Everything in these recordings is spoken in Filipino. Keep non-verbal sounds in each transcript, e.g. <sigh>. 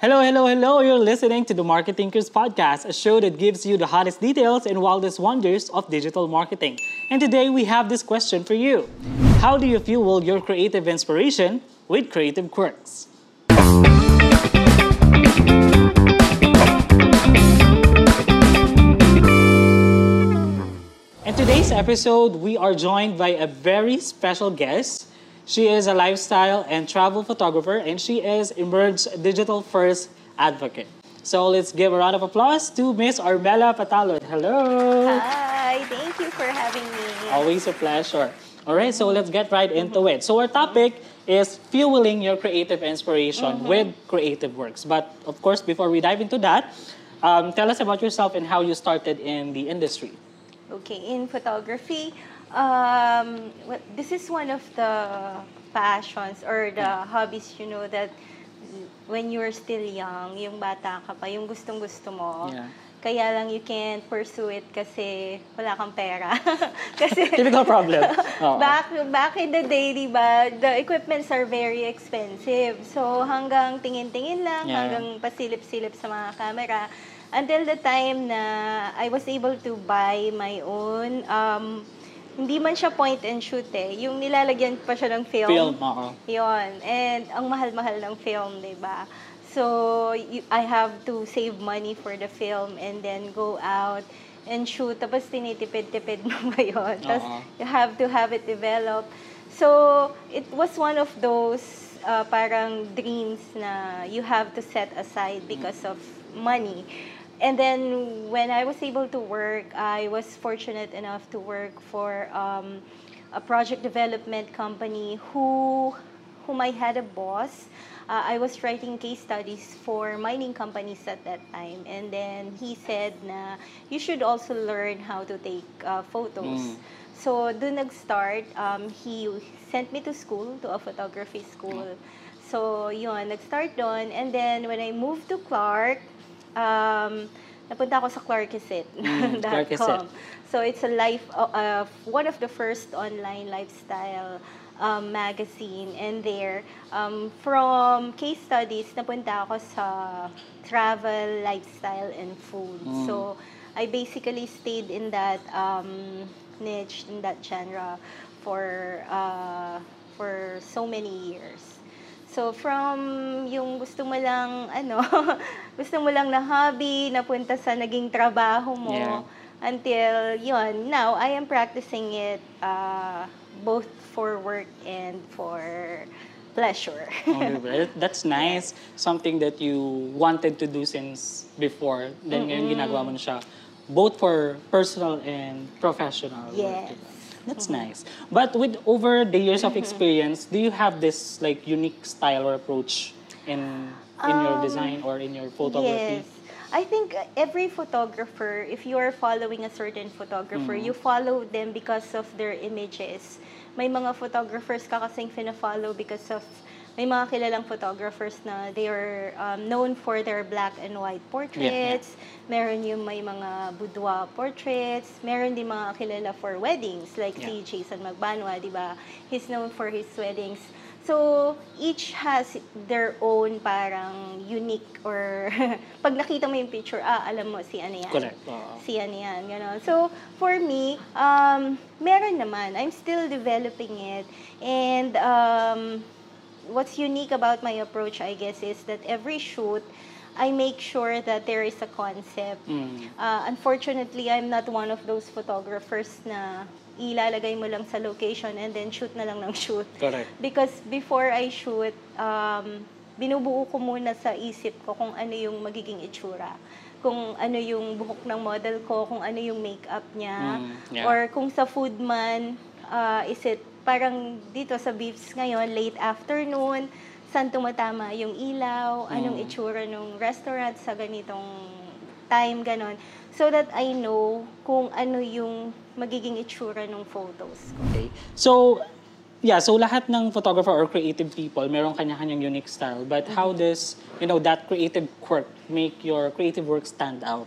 Hello, hello, hello. You're listening to the Market Thinkers Podcast, a show that gives you the hottest details and wildest wonders of digital marketing. And today we have this question for you How do you fuel your creative inspiration with creative quirks? In today's episode, we are joined by a very special guest. She is a lifestyle and travel photographer, and she is Emerge Digital First Advocate. So let's give a round of applause to Miss Armela Patalon. Hello. Hi, thank you for having me. Always a pleasure. All right, so let's get right into it. So our topic is fueling your creative inspiration with creative works. But of course, before we dive into that, um, tell us about yourself and how you started in the industry. Okay, in photography, um, this is one of the passions or the hobbies, you know, that when you're still young, yung bata ka pa, yung gustong-gusto mo. Yeah. Kaya lang you can't pursue it kasi wala kang pera. <laughs> kasi <laughs> Typical problem. <laughs> Back back in the day, di ba, the equipments are very expensive. So hanggang tingin-tingin lang, Yeah. hanggang pasilip-silip sa mga camera. Until the time na I was able to buy my own, um, hindi man siya point and shoot eh. Yung nilalagyan pa siya ng film. Film, oo. Yun. And ang mahal-mahal ng film, di ba? So, you, I have to save money for the film and then go out and shoot. Tapos tinitipid-tipid <laughs> mo ba yun? Tapos Oo. you have to have it develop. So, it was one of those uh, parang dreams na you have to set aside because of money. And then when I was able to work, I was fortunate enough to work for um, a project development company who whom I had a boss. Uh, I was writing case studies for mining companies at that time. And then he said na you should also learn how to take uh, photos. Mm. So, doon nag-start. Um, he sent me to school, to a photography school. So, yun, nag-start doon. And then, when I moved to Clark, um, napunta ako sa Clarkesit. Mm. <laughs> So, it's a life, uh, uh, one of the first online lifestyle um, magazine. And there, um, from case studies, napunta ako sa travel, lifestyle, and food. Mm. So, I basically stayed in that um, niche, in that genre for uh, for so many years. So from yung gusto mo lang ano, <laughs> gusto mo lang na hobby, napunta sa naging trabaho mo Yeah. until yun. Now I am practicing it uh, both for work and for pleasure. Oh, diba? <laughs> That's nice. Something that you wanted to do since before. Then ngayon ginagawa mo na siya. Both for personal and professional. work, Yes. That's nice. But with over the years of experience, do you have this like unique style or approach in in your Um, design or in your photography? Yes. I think every photographer, if you are following a certain photographer, Mm. you follow them because of their images. May mga photographers ka kasing fina-follow because of may mga kilalang photographers na they are um, known for their black and white portraits. Meron yung may mga boudoir portraits. Meron din mga kilala for weddings like Yeah. si Jason Magbanwa, di ba? He's known for his weddings. So, each has their own parang unique or <laughs> pag nakita mo yung picture, ah, alam mo si ano yan. Correct. Oo. Si ano yan, gano'n. So, for me, um, meron naman. I'm still developing it. And um, what's unique about my approach, I guess, is that every shoot, I make sure that there is a concept. Mm. Uh, unfortunately, I'm not one of those photographers na ilalagay mo lang sa location and then shoot na lang ng <laughs> shoot. Correct. Because before I shoot, um, binubuo ko muna sa isip ko kung ano yung magiging itsura. Kung ano yung buhok ng model ko, kung ano yung makeup niya. Mm, yeah. Or kung sa food man, uh, is it parang dito sa beefs ngayon, late afternoon, saan tumatama yung ilaw, anong Mm. itsura ng restaurant sa ganitong time, ganon. So that I know kung ano yung magiging itsura ng photos ko. Okay. So, yeah, so lahat ng photographer or creative people, meron kanya-kanyang unique style. But how does, you know, that creative quirk make your creative work stand out?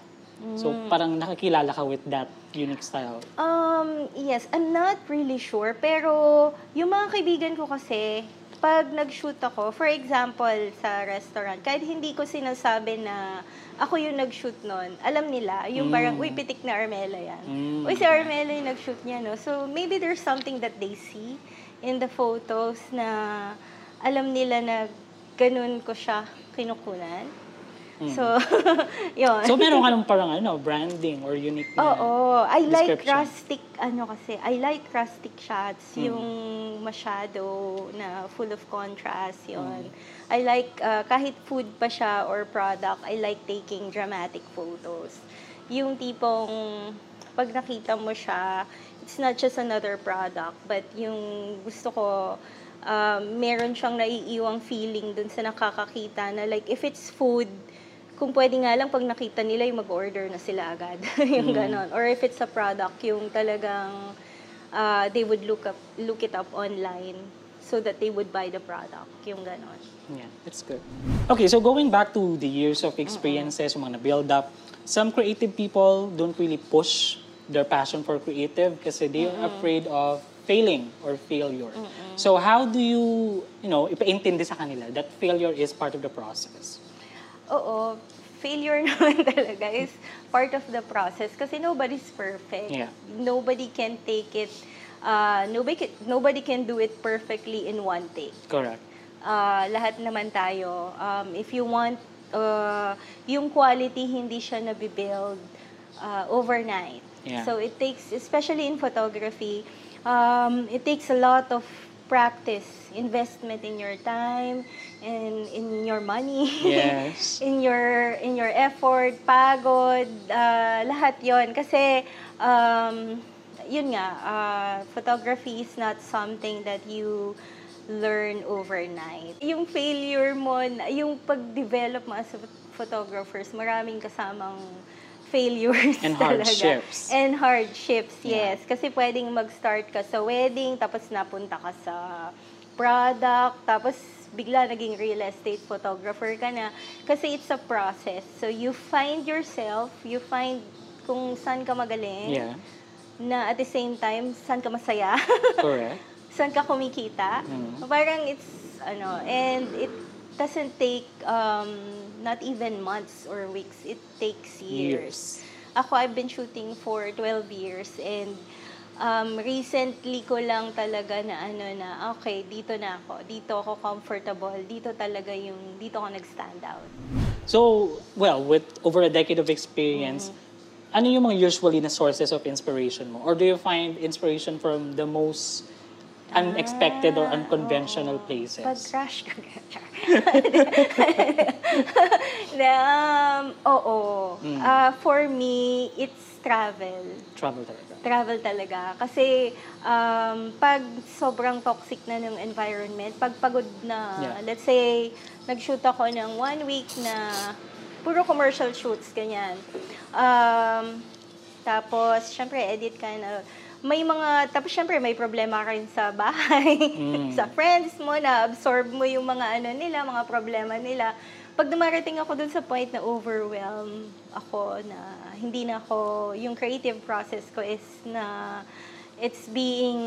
So, parang nakakilala ka with that unique style. Um, yes, I'm not really sure. Pero, yung mga kaibigan ko kasi, pag nag-shoot ako, for example, sa restaurant, kahit hindi ko sinasabi na ako yung nag-shoot nun, alam nila, yung parang, uy, pitik na Armela yan. Mm. Uy, si Armela yung nag-shoot niya, no? So, maybe there's something that they see in the photos na alam nila na ganun ko siya kinukunan. So, <laughs> yun. Mm. So meron ka nung parang ano, branding or unique na Oo. I like rustic, ano kasi, I like rustic shots, Mm. yung masyado na full of contrast, yun. Mm. I like, uh, kahit food pa siya or product, I like taking dramatic photos. Yung tipong, pag nakita mo siya, it's not just another product, but yung gusto ko, um, meron siyang naiiwang feeling dun sa nakakakita na like, if it's food, kung pwede nga lang pag nakita nila yung mag-order na sila agad. <laughs> yung ganon. Or if it's a product, yung talagang uh, they would look up look it up online so that they would buy the product. Yung ganon. Yeah, that's good. Okay, so going back to the years of experiences, yung mga na-build up, some creative people don't really push their passion for creative kasi they are afraid of failing or failure. So how do you, you know, ipaintindi sa kanila that failure is part of the process? Oo, failure <laughs> naman talaga is part of the process kasi nobody's perfect. Yeah. Nobody can take it, uh, nobody, can, nobody can do it perfectly in one take. Correct. uh, lahat naman tayo. Um, if you want, uh, yung quality hindi siya nabibuild uh, overnight. Yeah. So it takes, especially in photography, um, it takes a lot of practice, investment in your time, and in your money. Yes. <laughs> in your in your effort, pagod, uh, lahat 'yon kasi um, yun nga, uh, photography is not something that you learn overnight. Yung failure mo, yung pag-develop mo as a photographers, maraming kasamang failures And talaga. hardships. And hardships, Yeah. yes. Kasi pwedeng mag-start ka sa wedding, tapos napunta ka sa product, tapos bigla naging real estate photographer ka na. Kasi it's a process. So you find yourself, you find kung saan ka magaling, Yeah. na at the same time, saan ka masaya, <laughs> Correct. saan ka kumikita. Mm. Parang it's, ano, and it doesn't take um, not even months or weeks. It takes years. Ako, I've been shooting for 12 years and um, recently ko lang talaga na ano na, okay, dito na ako. Dito ako comfortable. Dito talaga yung, dito ako nag-stand out. So, well, with over a decade of experience, ano yung mga usually na sources of inspiration mo? Or do you find inspiration from the most unexpected or unconventional places? Pag crash ka. <laughs> um, oo. Mm. Ah, for me, it's travel. Travel talaga. travel talaga. Kasi um, pag sobrang toxic na ng environment, pag pagod na, Yeah. let's say, nag-shoot ako ng one week na puro commercial shoots, ganyan. Um, tapos, syempre, edit ka na. May mga, tapos syempre, may problema ka rin sa bahay, Mm. <laughs> sa friends mo, na absorb mo yung mga ano nila, mga problema nila. Pag dumarating ako dun sa point na overwhelm ako, na hindi na ako, yung creative process ko is na it's being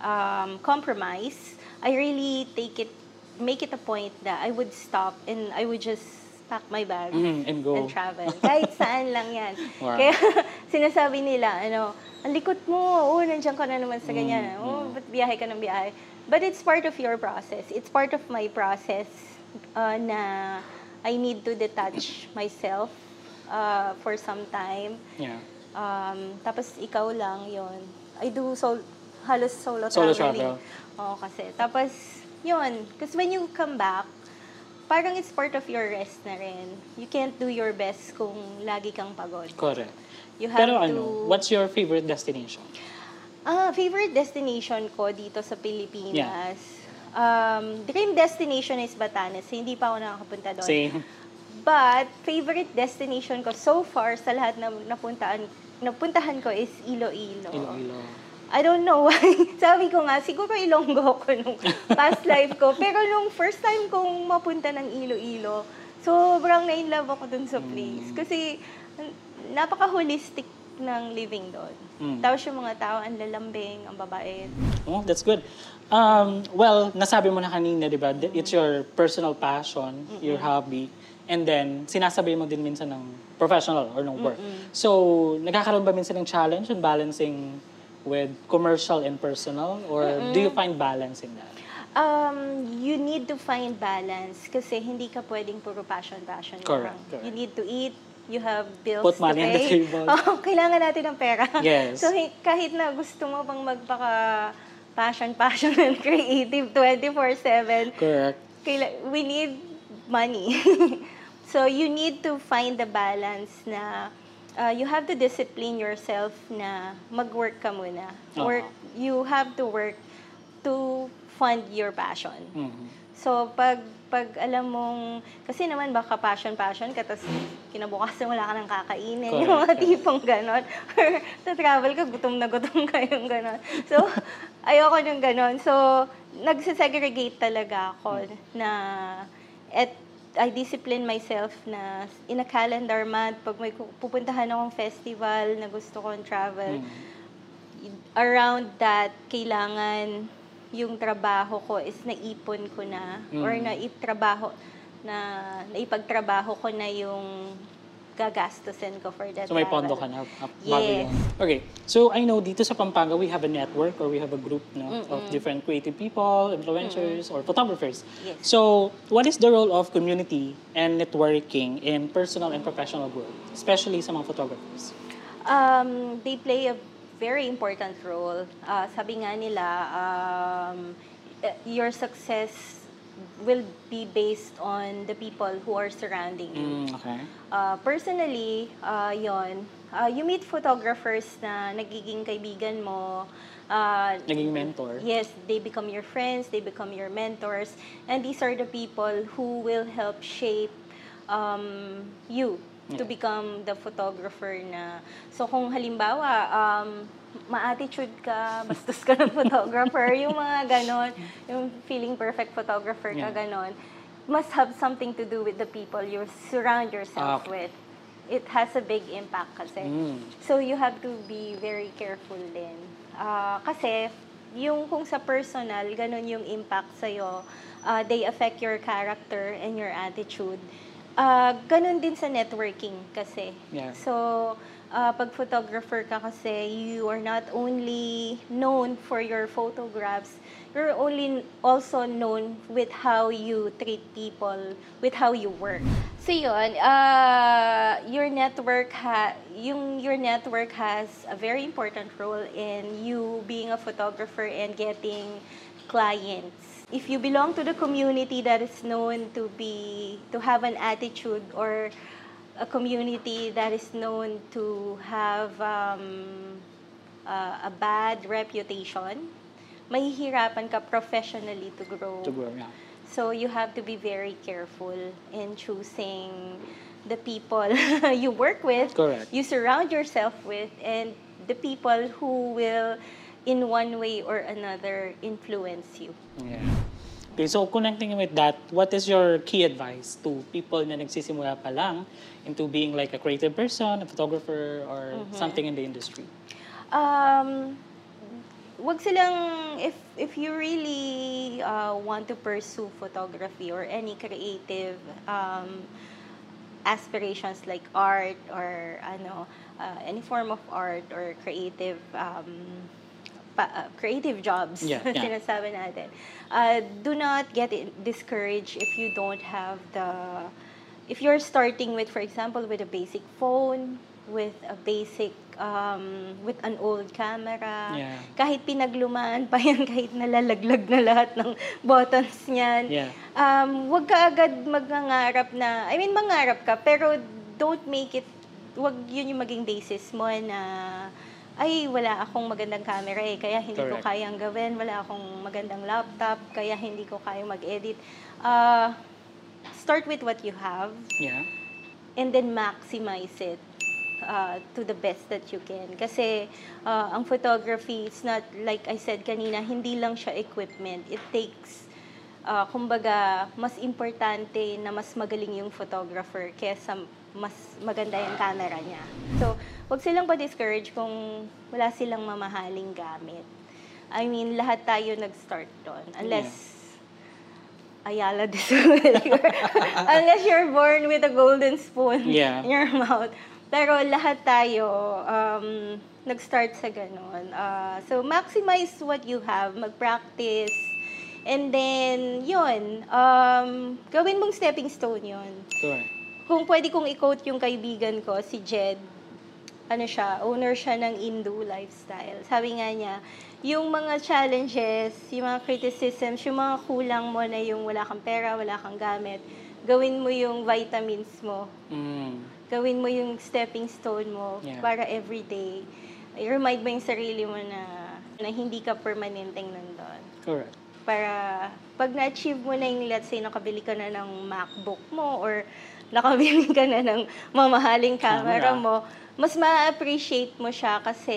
um, compromised, I really take it, make it a point that I would stop and I would just pack my bag Mm, and go. and travel. Kahit saan lang yan. <laughs> Wow. Kaya <laughs> sinasabi nila, ano, ang likot mo, oh, nandiyan ka na naman sa ganyan. Mm, Oh, ba't biyahe ka ng biyahe? But it's part of your process. It's part of my process uh, na I need to detach myself uh, for some time. Yeah. Um, tapos ikaw lang yon I do sol halos solo, Solo traveling. travel. Oo, kasi. Tapos, yun. Because when you come back, parang it's part of your rest na rin. You can't do your best kung lagi kang pagod. Correct. You have Pero to... ano, what's your favorite destination? Ah, favorite destination ko dito sa Pilipinas. Um, dream destination is Batanes. Hindi pa ako nakakapunta doon. Same. But, favorite destination ko so far sa lahat na napuntaan, napuntahan ko is Iloilo. Iloilo. I don't know why. <laughs> Sabi ko nga, siguro Ilonggo ko nung past life ko. Pero nung first time kong mapunta ng Iloilo, sobrang na-inlove ako dun sa place. Kasi napaka-holistic ng living doon. Mm. Tapos yung mga tao, ang lalambing, ang babait. Oh, that's good. Um, well, nasabi mo na kanina, di ba? It's your personal passion, your hobby. And then, sinasabay mo din minsan ng professional or ng work. So, nagkakaroon ba minsan ng challenge in balancing with commercial and personal? Or do you find balance in that? Um, you need to find balance kasi hindi ka pwedeng puro passion-passion Correct, lang. correct. You need to eat, you have bills Put to money on the pay. table. <laughs> Oh, kailangan natin ng pera. Yes. So, hi- kahit na gusto mo pang magpaka passion-passion <laughs> and creative 24-7, Correct. kaila- we need money. <laughs> so you need to find the balance na uh, you have to discipline yourself na mag-work ka muna. Oo. Work, you have to work to fund your passion. Mhm. So pag pag alam mong kasi naman baka passion passion ka tapos kinabukasan wala ka nang kakainin Correct, yung mga tipong ganon <laughs> or na travel ka gutom na gutom <laughs> ka yung ganon so <laughs> ayoko ng ganon so nagsisegregate talaga ako na at I discipline myself na in a calendar month pag may pu- pupuntahan akong festival na gusto kong travel Mhm. around that, kailangan yung trabaho ko is naipon ko na or Mm. naitrabaho na naipagtrabaho ko na yung gagastusin ko for that So may pondo ka na bago Yes. yun. Okay. So I know dito sa Pampanga we have a network or we have a group no of different creative people, influencers or photographers. Yes. So what is the role of community and networking in personal and professional growth, especially sa mga photographers? Um, they play a very important role. Uh, sabi nga nila, um, eh, your success will be based on the people who are surrounding you. Mm, okay. Uh, personally, uh, yon, uh, you meet photographers na nagiging kaibigan mo. Uh, Naging mentor. Yes, they become your friends, they become your mentors, and these are the people who will help shape um, you to become the photographer na. So kung halimbawa, um, ma-attitude ka, <laughs> bastos ka ng photographer, yung mga ganon, yung feeling perfect photographer ka, Yeah. ganon, must have something to do with the people you surround yourself Ah, okay. with. It has a big impact kasi. Mm. So you have to be very careful din. Ah, kasi yung kung sa personal, ganun yung impact sa'yo, ah, they affect your character and your attitude. Ah, ganun din sa networking kasi. Yeah. So, ah, pag photographer ka kasi, you are not only known for your photographs, you're only also known with how you treat people, with how you work. So yun, uh, your network ha yung your network has a very important role in you being a photographer and getting clients. If you belong to the community that is known to be to have an attitude or a community that is known to have um, uh, a bad reputation, mahihirapan ka professionally to grow. To grow, yeah. So you have to be very careful in choosing the people <laughs> you work with, Correct. you surround yourself with, and the people who will, in one way or another, influence you. Yeah. Okay, so connecting with that, what is your key advice to people na nagsisimula pa lang into being like a creative person, a photographer, or something in the industry? Um, wag silang, if, if you really uh, want to pursue photography or any creative um, aspirations like art or ano, uh, any form of art or creative um, pa, uh, creative jobs, Yeah, <laughs> yeah. sinasabi natin. Uh, do not get discouraged if you don't have the, if you're starting with, for example, with a basic phone, with a basic, um, with an old camera, Yeah. kahit pinaglumaan pa yan, <laughs> kahit nalalaglag na lahat ng buttons niyan, Yeah. um, wag ka agad magngangarap na, I mean, mangarap ka, pero don't make it, wag yun yung maging basis mo na, ay, wala akong magandang camera eh, kaya hindi ko Correct. kayang gawin, wala akong magandang laptop, kaya hindi ko kayang mag-edit. Uh, start with what you have, Yeah. and then maximize it uh, to the best that you can. Kasi uh, ang photography, it's not, like I said kanina, hindi lang siya equipment. It takes ah, kumbaga, mas importante na mas magaling yung photographer kesa mas maganda yung camera niya. So, wag silang pa-discourage kung wala silang mamahaling gamit. I mean, lahat tayo nag-start doon. Unless, Ayala de Sul. <laughs> Unless you're born with a golden spoon Yeah. in your mouth. Pero lahat tayo um, nag-start sa ganun. Ah, so, maximize what you have. Mag-practice. And then, yun. Um, gawin mong stepping stone yun. Correct. Kung pwede kong i-quote yung kaibigan ko, si Jed, ano siya, owner siya ng Indo Lifestyle. Sabi nga niya, yung mga challenges, yung mga criticisms, yung mga kulang mo na yung wala kang pera, wala kang gamit, gawin mo yung vitamins mo, Mm. gawin mo yung stepping stone mo Yeah. para everyday. I-remind mo yung sarili mo na, na hindi ka permanenteng nandun. Correct. Para pag na-achieve mo na yung, let's say, nakabili ka na ng MacBook mo or nakabili ka na ng mamahaling camera, Camera. mo, mas ma-appreciate mo siya kasi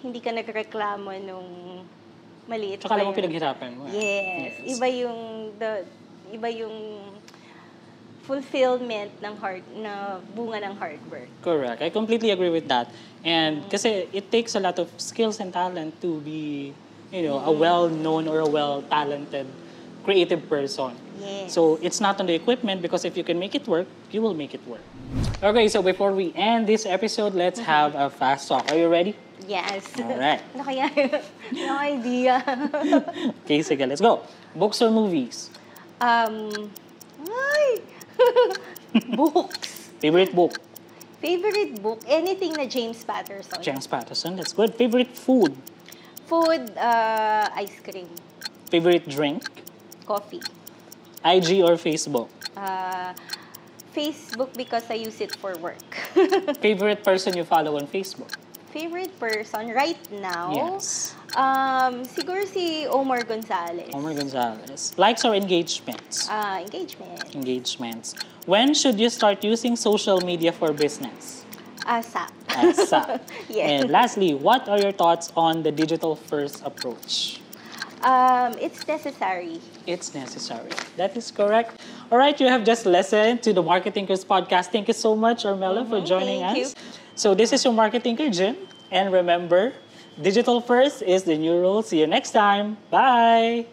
hindi ka nagreklamo nung maliit Tsaka pa alam mo pinaghirapan mo. eh. Yes. Iba yung the iba yung fulfillment ng hard na bunga ng hard work. Correct. I completely agree with that. And kasi it takes a lot of skills and talent to be, you know, a well-known or a well-talented creative person. Yes. So it's not on the equipment because if you can make it work, you will make it work. Okay, so before we end this episode, let's have a fast talk. Are you ready? Yes. Ano <laughs> kaya? <laughs> no idea. <laughs> Okay, sige, let's go. Books or movies? um, ay! Books. Favorite book? Favorite book? Anything na James Patterson. James Patterson, that's good. Favorite food? Food, uh, ice cream. Favorite drink? Coffee. IG or Facebook? Uh, Facebook because I use it for work. <laughs> Favorite person you follow on Facebook? Favorite person right now? Yes. Um, siguro si Omar Gonzalez. Omar Gonzalez. Likes or engagements? Ah, engagement. Engagements. When should you start using social media for business? ASAP. ASAP. <laughs> Yes. And lastly, what are your thoughts on the digital first approach? Um, it's necessary. It's necessary. That is correct. All right, you have just listened to the Marketinkers podcast. Thank you so much, Armella, for joining Mm-hmm. thank us. you. So this is your Marketinker, Jim. And remember, digital first is the new rule. See you next time. Bye.